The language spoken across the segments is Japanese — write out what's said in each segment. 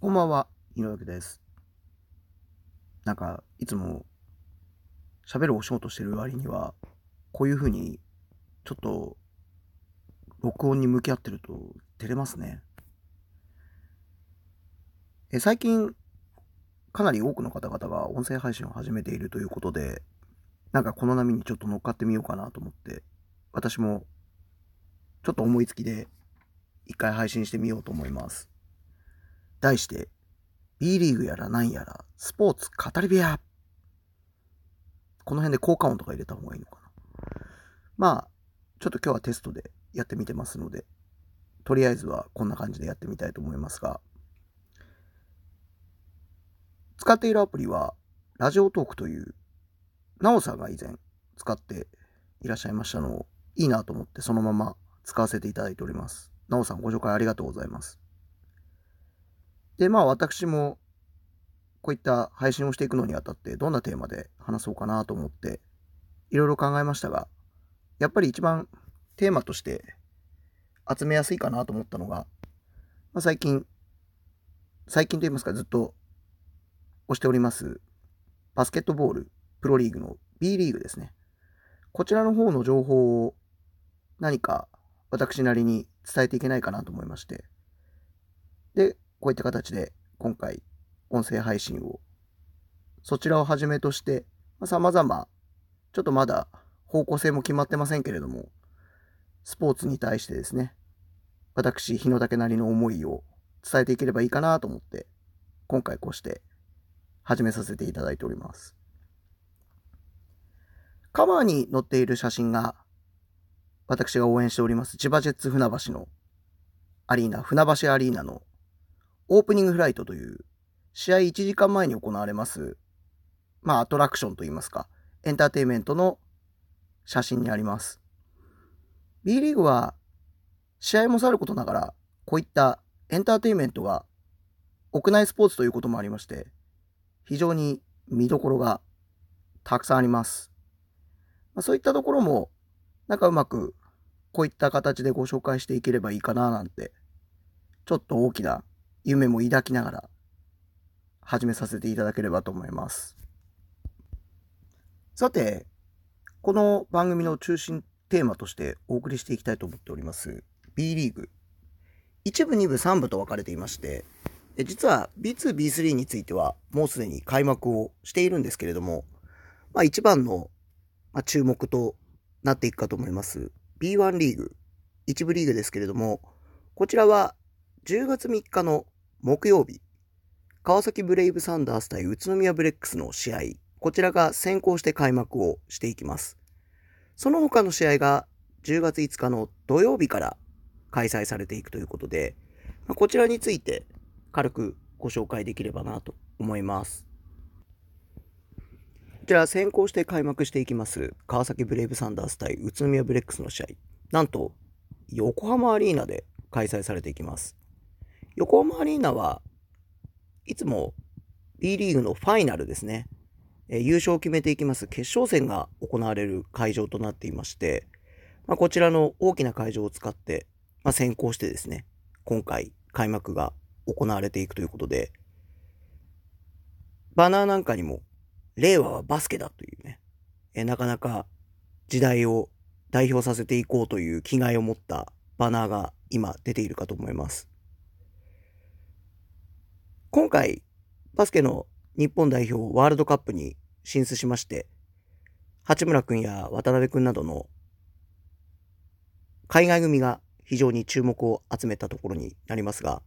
こんばんは、井上です。なんか、いつも喋るお仕事してる割には、こういう風に、ちょっと、録音に向き合ってると照れますね。え最近、かなり多くの方々が音声配信を始めているということで、なんかこの波にちょっと乗っかってみようかなと思って、私も、ちょっと思いつきで、一回配信してみようと思います。題して、B リーグやら何やら、スポーツ語り部屋。この辺で効果音とか入れた方がいいのかな。まあ、ちょっと今日はテストでやってみてますので、とりあえずはこんな感じでやってみたいと思いますが、使っているアプリは、ラジオトークという、なおさんが以前使っていらっしゃいましたのを、いいなと思ってそのまま使わせていただいております。なおさんご紹介ありがとうございます。で、まあ私もこういった配信をしていくのにあたってどんなテーマで話そうかなと思っていろいろ考えましたが、やっぱり一番テーマとして集めやすいかなと思ったのが、まあ、最近、最近と言いますかずっと推しておりますバスケットボールプロリーグの B リーグですね。こちらの方の情報を何か私なりに伝えていけないかなと思いまして。こういった形で今回音声配信をそちらをはじめとして様々ちょっとまだ方向性も決まってませんけれどもスポーツに対してですね私日野武なりの思いを伝えていければいいかなと思って今回こうして始めさせていただいております。カバーに載っている写真が私が応援しております千葉ジェッツ船橋のアリーナ船橋アリーナのオープニングフライトという試合1時間前に行われます、まあアトラクションといいますか、エンターテインメントの写真にあります。B リーグは試合もさることながら、こういったエンターテインメントが屋内スポーツということもありまして、非常に見どころがたくさんあります。まあ、そういったところも、なんかうまくこういった形でご紹介していければいいかななんて、ちょっと大きな夢も抱きながら始めさせていただければと思います。さて、この番組の中心テーマとしてお送りしていきたいと思っております B リーグ。1部、2部、3部と分かれていまして、実は B2、B3 についてはもうすでに開幕をしているんですけれども、まあ一番の注目となっていくかと思います B1 リーグ、1部リーグですけれども、こちらは10月3日の木曜日、川崎ブレイブサンダース対宇都宮ブレックスの試合、こちらが先行して開幕をしていきます。その他の試合が10月5日の土曜日から開催されていくということで、まこちらについて軽くご紹介できればなと思います。こちら先行して開幕していきます川崎ブレイブサンダース対宇都宮ブレックスの試合、なんと横浜アリーナで開催されていきます。横浜アリーナはいつも B リーグのファイナルですね、え優勝を決めていきます決勝戦が行われる会場となっていまして、まあ、こちらの大きな会場を使って、まあ、先行してですね、今回開幕が行われていくということで、バナーなんかにも、令和はバスケだというね、えなかなか時代を代表させていこうという気概を持ったバナーが今出ているかと思います。今回、バスケの日本代表ワールドカップに進出しまして、八村君や渡辺君などの海外組が非常に注目を集めたところになりますが、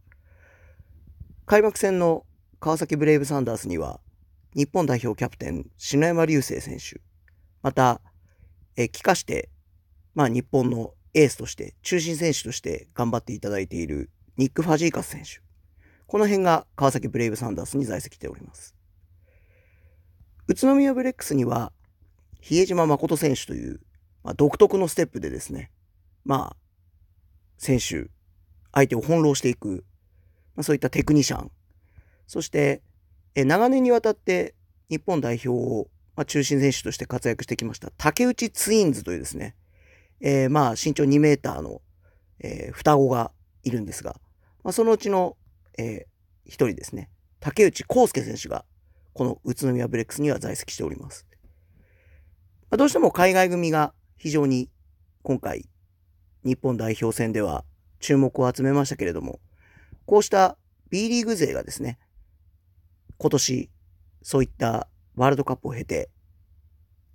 開幕戦の川崎ブレイブサンダースには、日本代表キャプテン、篠山流星選手、また、え、帰化して、まあ日本のエースとして、中心選手として頑張っていただいているニック・ファジーカス選手、この辺が川崎ブレイブサンダースに在籍しております。宇都宮ブレックスには、比江島誠選手という、まあ、独特のステップでですね、まあ、選手、相手を翻弄していく、まあ、そういったテクニシャン、そして、え長年にわたって日本代表を、まあ、中心選手として活躍してきました、竹内ツインズというですね、えー、まあ身長2メーターの、えー、双子がいるんですが、まあ、そのうちのえー、一人ですね、竹内康介選手が、この宇都宮ブレックスには在籍しております。まあ、どうしても海外組が非常に今回、日本代表戦では注目を集めましたけれども、こうした B リーグ勢がですね、今年、そういったワールドカップを経て、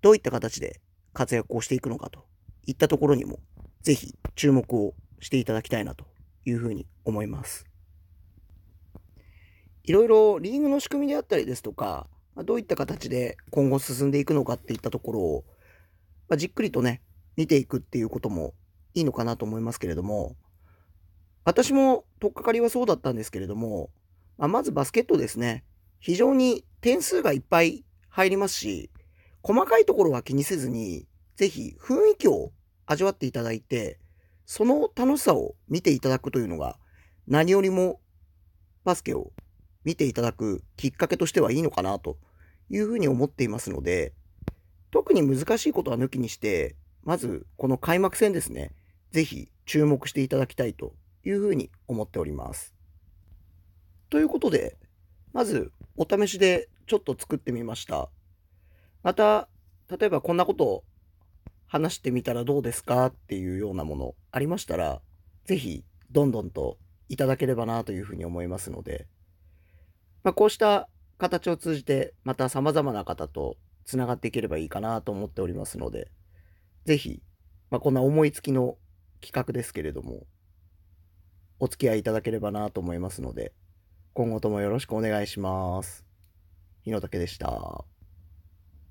どういった形で活躍をしていくのかといったところにも、ぜひ注目をしていただきたいなというふうに思います。いろいろリーグの仕組みであったりですとか、どういった形で今後進んでいくのかっていったところを、まあ、じっくりとね、見ていくっていうこともいいのかなと思いますけれども、私もとっかかりはそうだったんですけれども、まあ、まずバスケットですね。非常に点数がいっぱい入りますし、細かいところは気にせずに、ぜひ雰囲気を味わっていただいて、その楽しさを見ていただくというのが、何よりもバスケを見ていただくきっかけとしてはいいのかなというふうに思っていますので、特に難しいことは抜きにして、まずこの開幕戦ですね、ぜひ注目していただきたいというふうに思っております。ということで、まずお試しでちょっと作ってみました。また、例えばこんなことを話してみたらどうですかっていうようなものありましたら、ぜひどんどんといただければなというふうに思いますので、まあ、こうした形を通じてまた様々な方とつながっていければいいかなと思っておりますので、ぜひ、まあ、こんな思いつきの企画ですけれども、お付き合いいただければなと思いますので、今後ともよろしくお願いします。日野武でした。